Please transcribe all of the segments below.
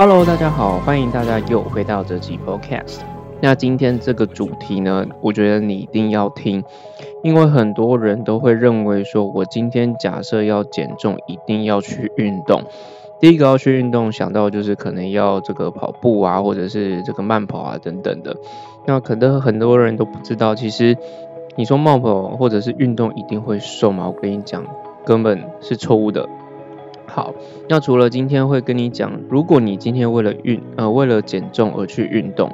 Hello，大家好，欢迎大家又回到这集 Podcast。那今天这个主题呢，我觉得你一定要听，因为很多人都会认为说，我今天假设要减重，一定要去运动。第一个要去运动，想到就是可能要这个跑步啊，或者是这个慢跑啊等等的。那可能很多人都不知道，其实你说慢跑或者是运动一定会瘦吗？我跟你讲，根本是错误的。好，那除了今天会跟你讲，如果你今天为了运呃为了减重而去运动，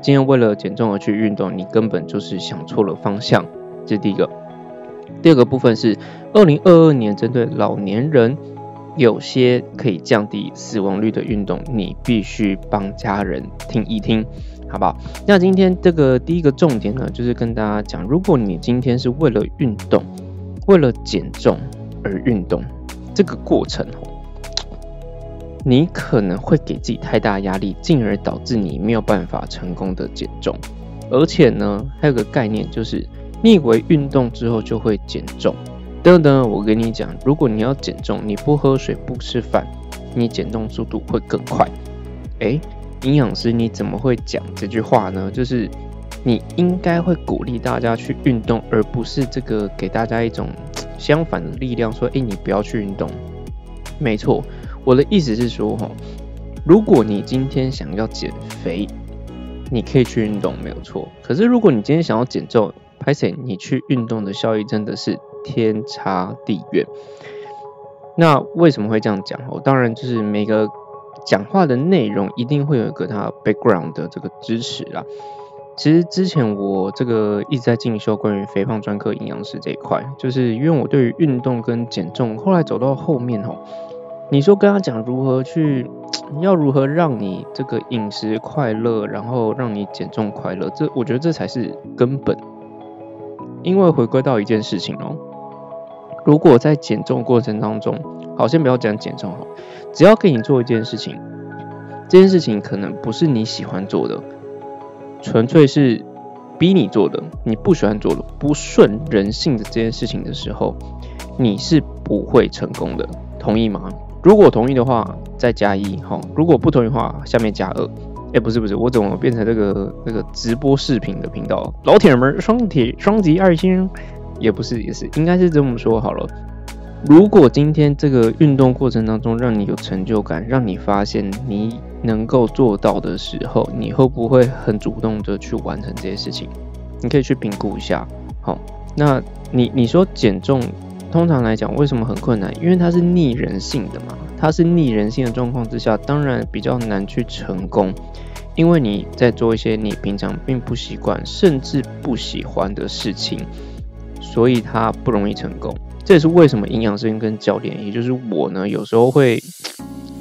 今天为了减重而去运动，你根本就是想错了方向，这是第一个。第二个部分是二零二二年针对老年人有些可以降低死亡率的运动，你必须帮家人听一听，好不好？那今天这个第一个重点呢，就是跟大家讲，如果你今天是为了运动，为了减重而运动。这个过程，你可能会给自己太大压力，进而导致你没有办法成功的减重。而且呢，还有个概念就是，你以为运动之后就会减重。等等，我跟你讲，如果你要减重，你不喝水不吃饭，你减重速度会更快。诶，营养师你怎么会讲这句话呢？就是你应该会鼓励大家去运动，而不是这个给大家一种。相反的力量说：“哎，你不要去运动。”没错，我的意思是说，哈，如果你今天想要减肥，你可以去运动，没有错。可是如果你今天想要减重，拍谁你去运动的效益真的是天差地远。那为什么会这样讲？我当然就是每个讲话的内容一定会有一个它 background 的这个支持啦。其实之前我这个一直在进修关于肥胖专科营养师这一块，就是因为我对于运动跟减重，后来走到后面哦，你说跟他讲如何去，要如何让你这个饮食快乐，然后让你减重快乐，这我觉得这才是根本。因为回归到一件事情哦，如果在减重过程当中，好，先不要讲减重哈，只要给你做一件事情，这件事情可能不是你喜欢做的。纯粹是逼你做的，你不喜欢做的、不顺人性的这件事情的时候，你是不会成功的，同意吗？如果同意的话，再加一，好；如果不同意的话，下面加二。哎，不是不是，我怎么变成这个那个直播视频的频道？老铁们，双铁双击二星，也不是也是，应该是这么说好了。如果今天这个运动过程当中让你有成就感，让你发现你能够做到的时候，你会不会很主动的去完成这些事情？你可以去评估一下。好，那你你说减重，通常来讲为什么很困难？因为它是逆人性的嘛，它是逆人性的状况之下，当然比较难去成功，因为你在做一些你平常并不习惯，甚至不喜欢的事情，所以它不容易成功。这也是为什么营养师跟教练，也就是我呢，有时候会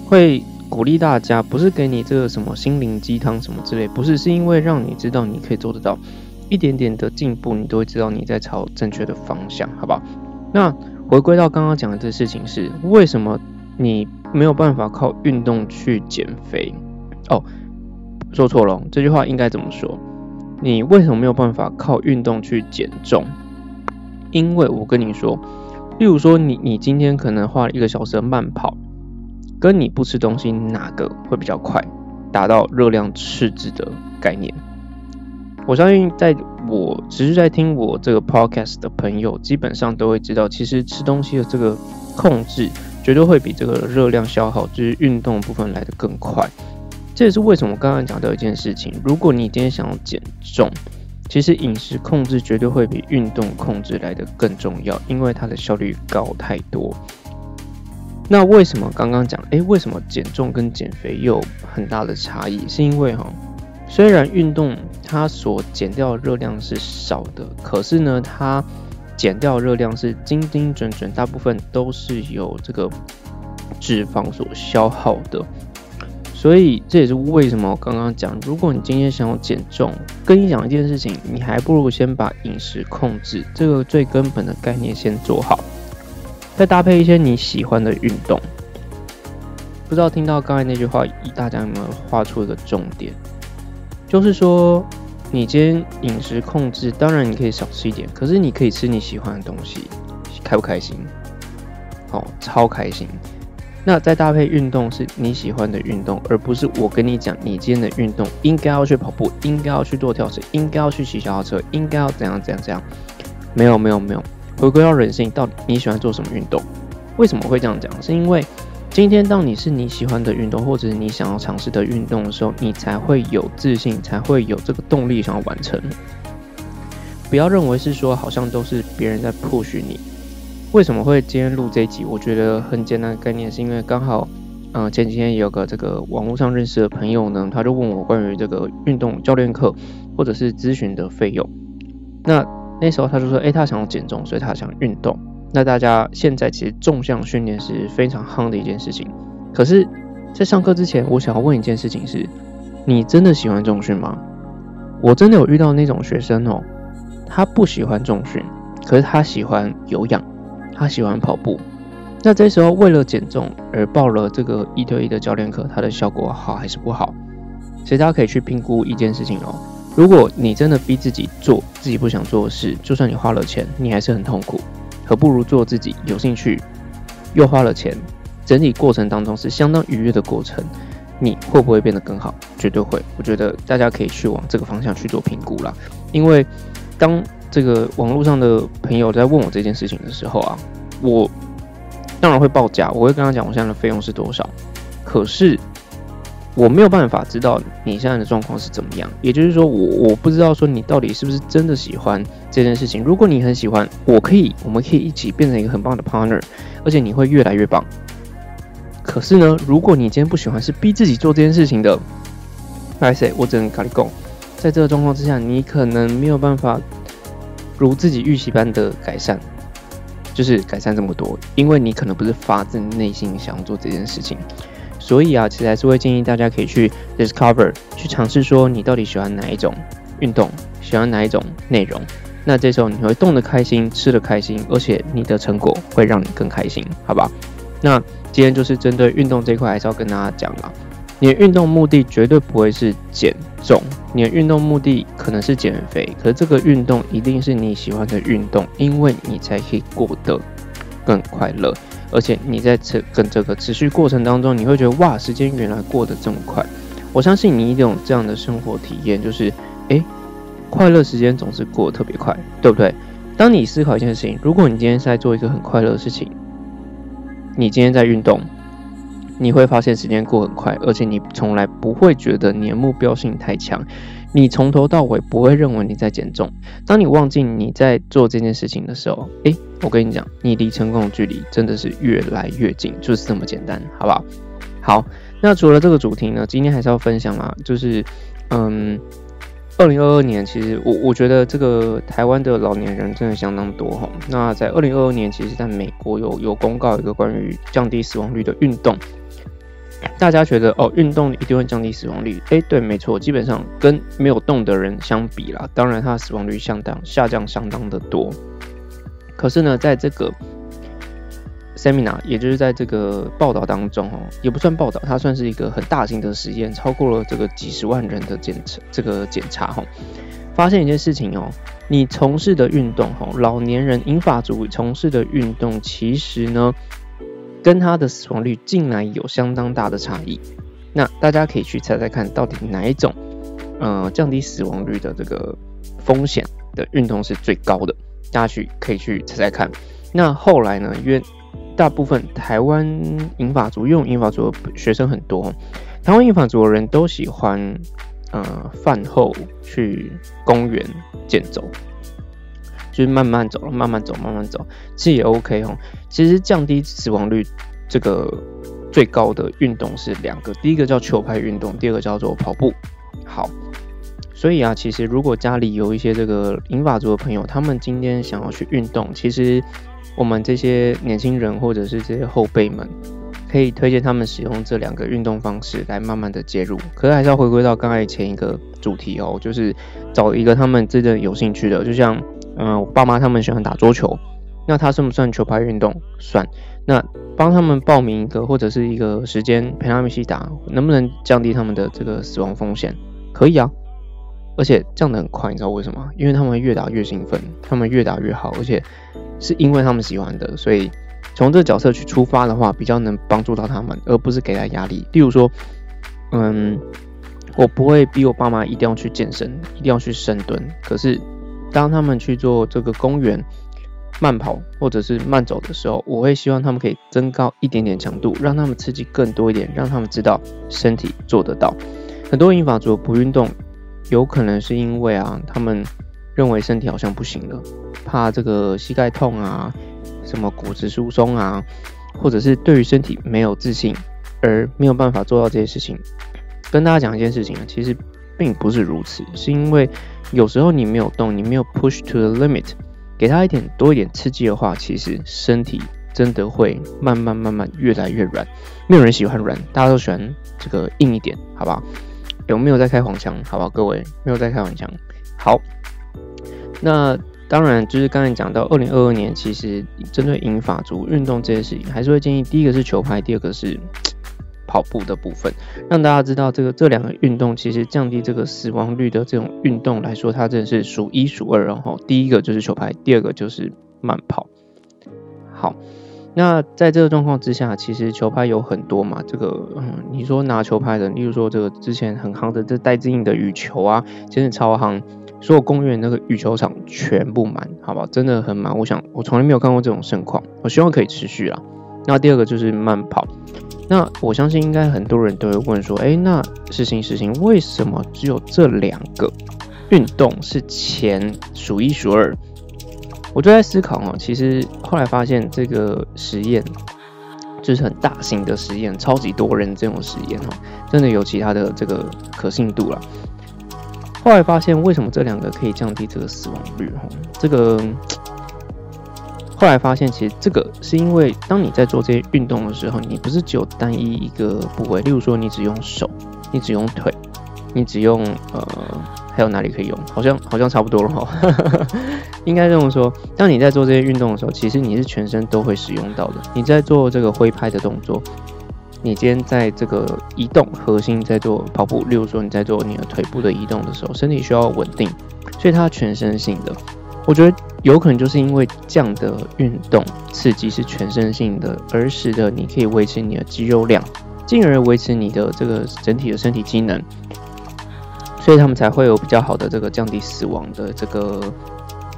会鼓励大家，不是给你这个什么心灵鸡汤什么之类，不是，是因为让你知道你可以做得到，一点点的进步，你都会知道你在朝正确的方向，好不好？那回归到刚刚讲的这事情是，为什么你没有办法靠运动去减肥？哦，说错了，这句话应该怎么说？你为什么没有办法靠运动去减重？因为我跟你说。例如说，你你今天可能花了一个小时的慢跑，跟你不吃东西哪个会比较快达到热量赤字的概念？我相信，在我持续在听我这个 podcast 的朋友，基本上都会知道，其实吃东西的这个控制绝对会比这个热量消耗，就是运动部分来的更快。这也是为什么我刚刚讲到一件事情：如果你今天想要减重，其实饮食控制绝对会比运动控制来的更重要，因为它的效率高太多。那为什么刚刚讲，诶，为什么减重跟减肥有很大的差异？是因为哈，虽然运动它所减掉的热量是少的，可是呢，它减掉热量是精精准准，大部分都是由这个脂肪所消耗的。所以这也是为什么我刚刚讲，如果你今天想要减重，跟你讲一件事情，你还不如先把饮食控制这个最根本的概念先做好，再搭配一些你喜欢的运动。不知道听到刚才那句话，大家有没有画出一个重点？就是说，你今天饮食控制，当然你可以少吃一点，可是你可以吃你喜欢的东西，开不开心？好，超开心。那再搭配运动是你喜欢的运动，而不是我跟你讲你今天的运动应该要去跑步，应该要去做跳绳，应该要去骑小车，应该要怎样怎样怎样。没有没有没有，回归到人性，到底你喜欢做什么运动？为什么会这样讲？是因为今天当你是你喜欢的运动，或者是你想要尝试的运动的时候，你才会有自信，才会有这个动力想要完成。不要认为是说好像都是别人在 push 你。为什么会今天录这一集？我觉得很简单的概念，是因为刚好，嗯，前几天有个这个网络上认识的朋友呢，他就问我关于这个运动教练课或者是咨询的费用。那那时候他就说，哎，他想要减重，所以他想运动。那大家现在其实纵向训练是非常夯的一件事情。可是，在上课之前，我想要问一件事情是：你真的喜欢重训吗？我真的有遇到那种学生哦，他不喜欢重训，可是他喜欢有氧。他喜欢跑步，那这时候为了减重而报了这个一对一的教练课，它的效果好还是不好？其实大家可以去评估一件事情哦。如果你真的逼自己做自己不想做的事，就算你花了钱，你还是很痛苦，何不如做自己有兴趣又花了钱，整体过程当中是相当愉悦的过程，你会不会变得更好？绝对会。我觉得大家可以去往这个方向去做评估啦，因为当。这个网络上的朋友在问我这件事情的时候啊，我当然会报价，我会跟他讲我现在的费用是多少。可是我没有办法知道你现在的状况是怎么样，也就是说，我我不知道说你到底是不是真的喜欢这件事情。如果你很喜欢，我可以，我们可以一起变成一个很棒的 partner，而且你会越来越棒。可是呢，如果你今天不喜欢，是逼自己做这件事情的，，I say，，我只能跟你讲，在这个状况之下，你可能没有办法。如自己预期般的改善，就是改善这么多，因为你可能不是发自内心想要做这件事情，所以啊，其实还是会建议大家可以去 discover，去尝试说你到底喜欢哪一种运动，喜欢哪一种内容，那这时候你会动得开心，吃得开心，而且你的成果会让你更开心，好吧？那今天就是针对运动这块，还是要跟大家讲了。你的运动目的绝对不会是减重，你的运动目的可能是减肥，可是这个运动一定是你喜欢的运动，因为你才可以过得更快乐，而且你在这跟这个持续过程当中，你会觉得哇，时间原来过得这么快。我相信你一定有这样的生活体验，就是诶，快乐时间总是过得特别快，对不对？当你思考一件事情，如果你今天是在做一个很快乐的事情，你今天在运动。你会发现时间过很快，而且你从来不会觉得你的目标性太强，你从头到尾不会认为你在减重。当你忘记你在做这件事情的时候，诶，我跟你讲，你离成功的距离真的是越来越近，就是这么简单，好不好？好，那除了这个主题呢，今天还是要分享啊，就是，嗯，二零二二年，其实我我觉得这个台湾的老年人真的相当多哈。那在二零二二年，其实在美国有有公告一个关于降低死亡率的运动。大家觉得哦，运动一定会降低死亡率？诶，对，没错，基本上跟没有动的人相比啦，当然它的死亡率相当下降相当的多。可是呢，在这个 seminar，也就是在这个报道当中哦，也不算报道，它算是一个很大型的实验，超过了这个几十万人的检测，这个检查哈，发现一件事情哦，你从事的运动哈，老年人英法族从事的运动，其实呢。跟它的死亡率竟然有相当大的差异，那大家可以去猜猜看，到底哪一种，呃，降低死亡率的这个风险的运动是最高的？大家去可以去猜猜看。那后来呢？因为大部分台湾英法族，因为英法族的学生很多，台湾英法族的人都喜欢，呃，饭后去公园健走。就是慢慢走了，慢慢走，慢慢走，其实也 OK 哦。其实降低死亡率这个最高的运动是两个，第一个叫球拍运动，第二个叫做跑步。好，所以啊，其实如果家里有一些这个银发族的朋友，他们今天想要去运动，其实我们这些年轻人或者是这些后辈们，可以推荐他们使用这两个运动方式来慢慢的介入。可是还是要回归到刚才前一个主题哦，就是找一个他们真的有兴趣的，就像。嗯，我爸妈他们喜欢打桌球，那他算不算球拍运动？算。那帮他们报名一个或者是一个时间陪他们一起打，能不能降低他们的这个死亡风险？可以啊，而且降得很快，你知道为什么？因为他们越打越兴奋，他们越打越好，而且是因为他们喜欢的，所以从这个角色去出发的话，比较能帮助到他们，而不是给他压力。例如说，嗯，我不会逼我爸妈一定要去健身，一定要去深蹲。可是，当他们去做这个公园慢跑或者是慢走的时候，我会希望他们可以增高一点点强度，让他们刺激更多一点，让他们知道身体做得到。很多英法族不运动，有可能是因为啊，他们认为身体好像不行了，怕这个膝盖痛啊，什么骨质疏松啊，或者是对于身体没有自信而没有办法做到这些事情。跟大家讲一件事情啊，其实并不是如此，是因为有时候你没有动，你没有 push to the limit，给他一点多一点刺激的话，其实身体真的会慢慢慢慢越来越软。没有人喜欢软，大家都喜欢这个硬一点，好不好？有没有在开黄腔？好吧，各位没有在开黄腔。好，那当然就是刚才讲到二零二二年，其实针对英法族运动这件事情，还是会建议第一个是球拍，第二个是跑步的部分，让大家知道这个这两个运动其实降低这个死亡率的这种运动来说，它真的是数一数二。然后第一个就是球拍，第二个就是慢跑。好。那在这个状况之下，其实球拍有很多嘛。这个，嗯，你说拿球拍的，例如说这个之前很夯的这戴资颖的羽球啊，真的超夯，所有公园那个羽球场全部满，好吧，真的很满。我想我从来没有看过这种盛况，我希望可以持续啦。那第二个就是慢跑，那我相信应该很多人都会问说，哎，那实行实行，为什么只有这两个运动是前数一数二？我就在思考哦，其实后来发现这个实验就是很大型的实验，超级多人这种实验哦，真的有其他的这个可信度了。后来发现为什么这两个可以降低这个死亡率？哈，这个后来发现其实这个是因为当你在做这些运动的时候，你不是只有单一一个部位，例如说你只用手，你只用腿，你只用呃。还有哪里可以用？好像好像差不多了哈。应该这么说，当你在做这些运动的时候，其实你是全身都会使用到的。你在做这个挥拍的动作，你今天在这个移动核心在做跑步，例如说你在做你的腿部的移动的时候，身体需要稳定，所以它全身性的。我觉得有可能就是因为这样的运动刺激是全身性的，而使得你可以维持你的肌肉量，进而维持你的这个整体的身体机能。所以他们才会有比较好的这个降低死亡的这个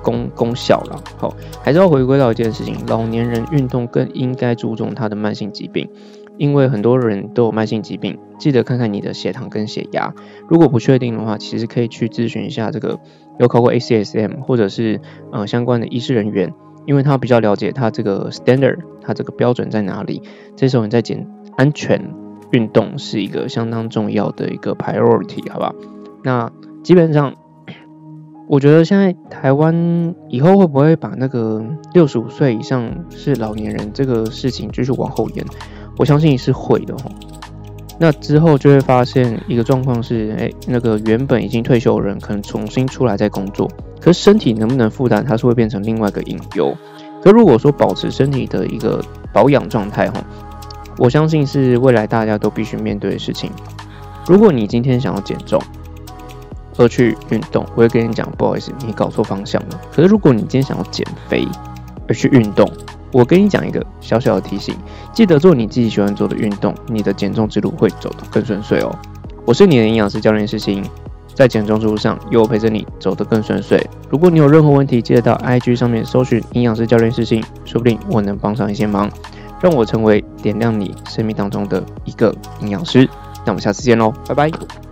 功功效了。好，还是要回归到一件事情：老年人运动更应该注重他的慢性疾病，因为很多人都有慢性疾病。记得看看你的血糖跟血压，如果不确定的话，其实可以去咨询一下这个有考过 ACSM 或者是呃相关的医师人员，因为他比较了解他这个 standard，他这个标准在哪里。这时候你在检安全运动是一个相当重要的一个 priority，好吧？那基本上，我觉得现在台湾以后会不会把那个六十五岁以上是老年人这个事情继续往后延？我相信是会的哈。那之后就会发现一个状况是，哎，那个原本已经退休的人可能重新出来再工作，可是身体能不能负担，它是会变成另外一个隐忧。可如果说保持身体的一个保养状态哈，我相信是未来大家都必须面对的事情。如果你今天想要减重，而去运动，我会跟你讲，不好意思，你搞错方向了。可是如果你今天想要减肥而去运动，我跟你讲一个小小的提醒，记得做你自己喜欢做的运动，你的减重之路会走得更顺遂哦。我是你的营养师教练世新，在减重之路上有我陪着你走得更顺遂。如果你有任何问题，记得到 IG 上面搜寻营养师教练世新，说不定我能帮上一些忙，让我成为点亮你生命当中的一个营养师。那我们下次见喽，拜拜。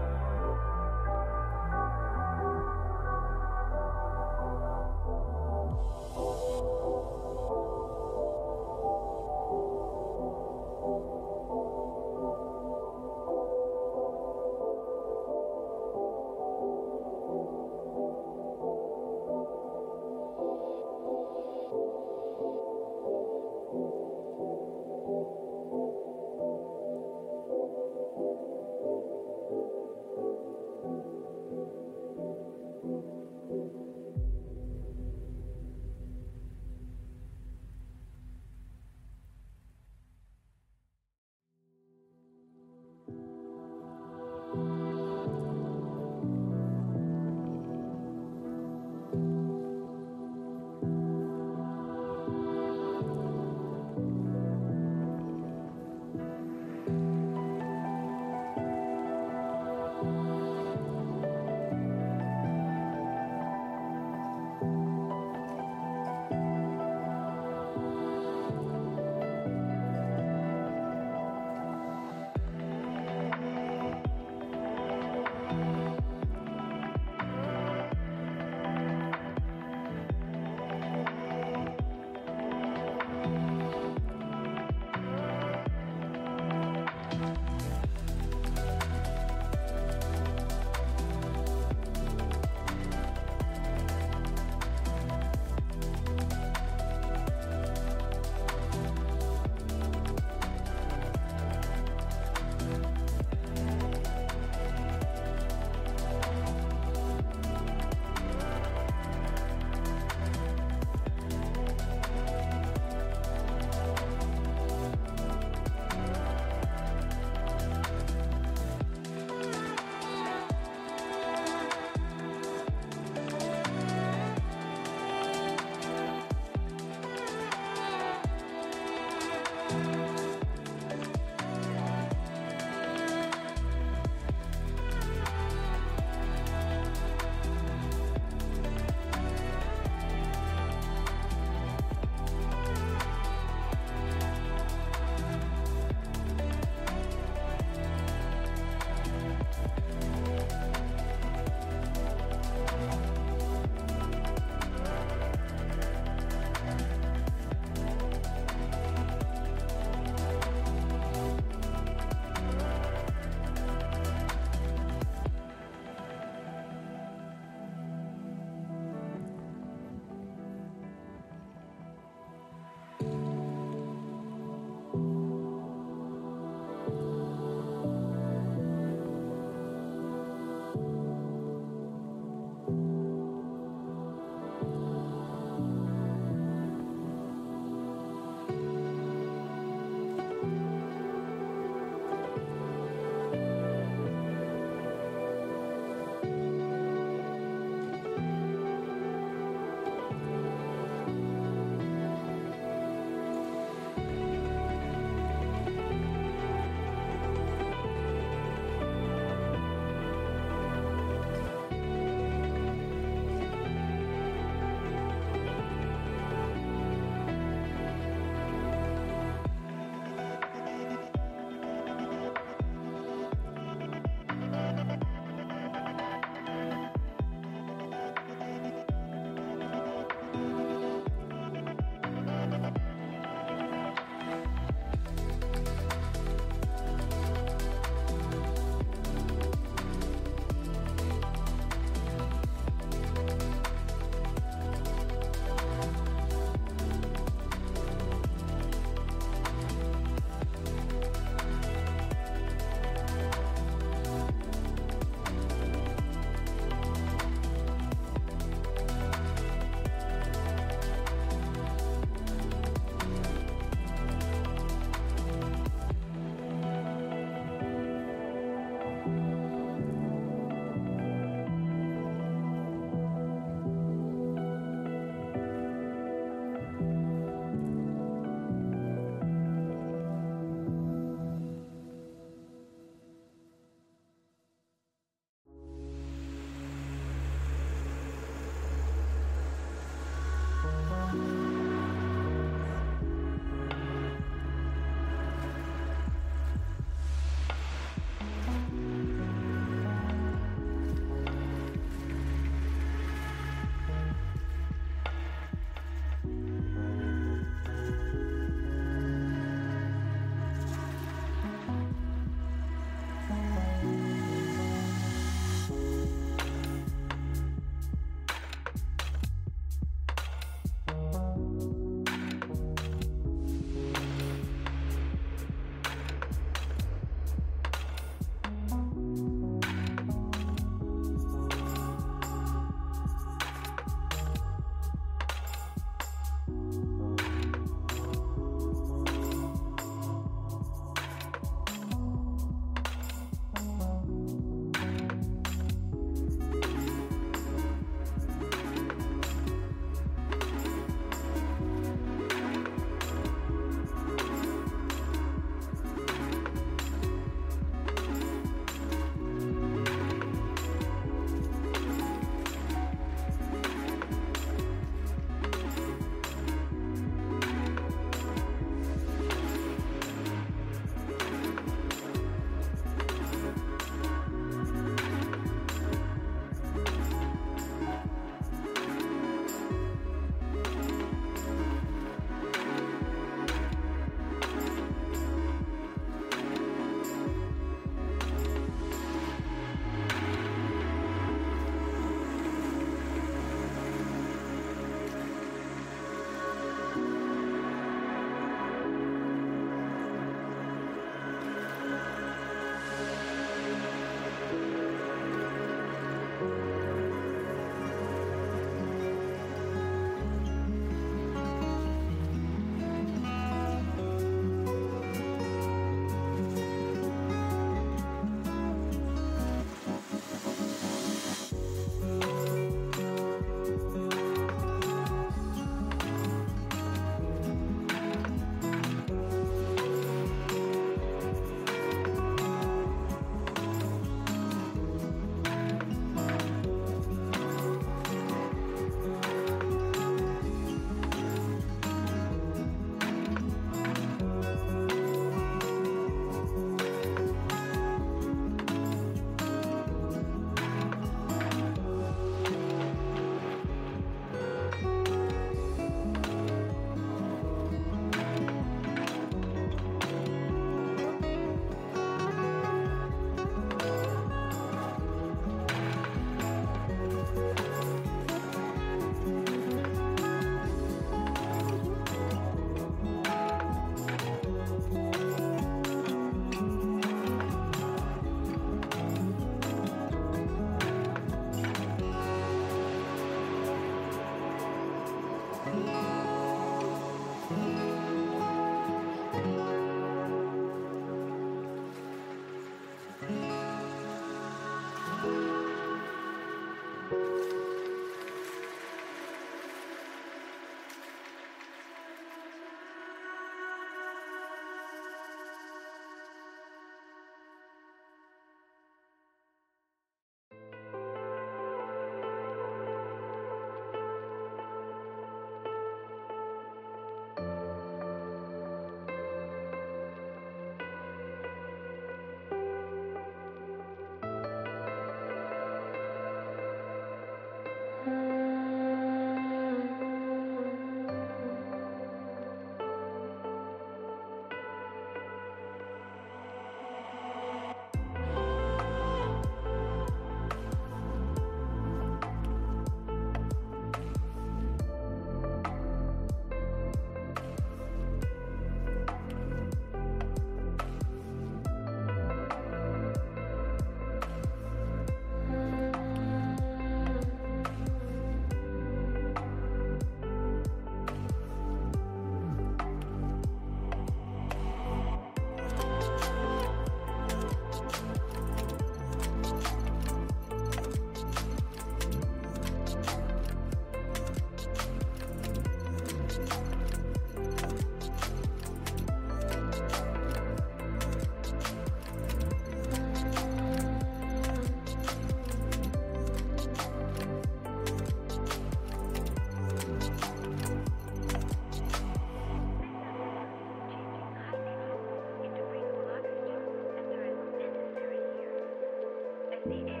me.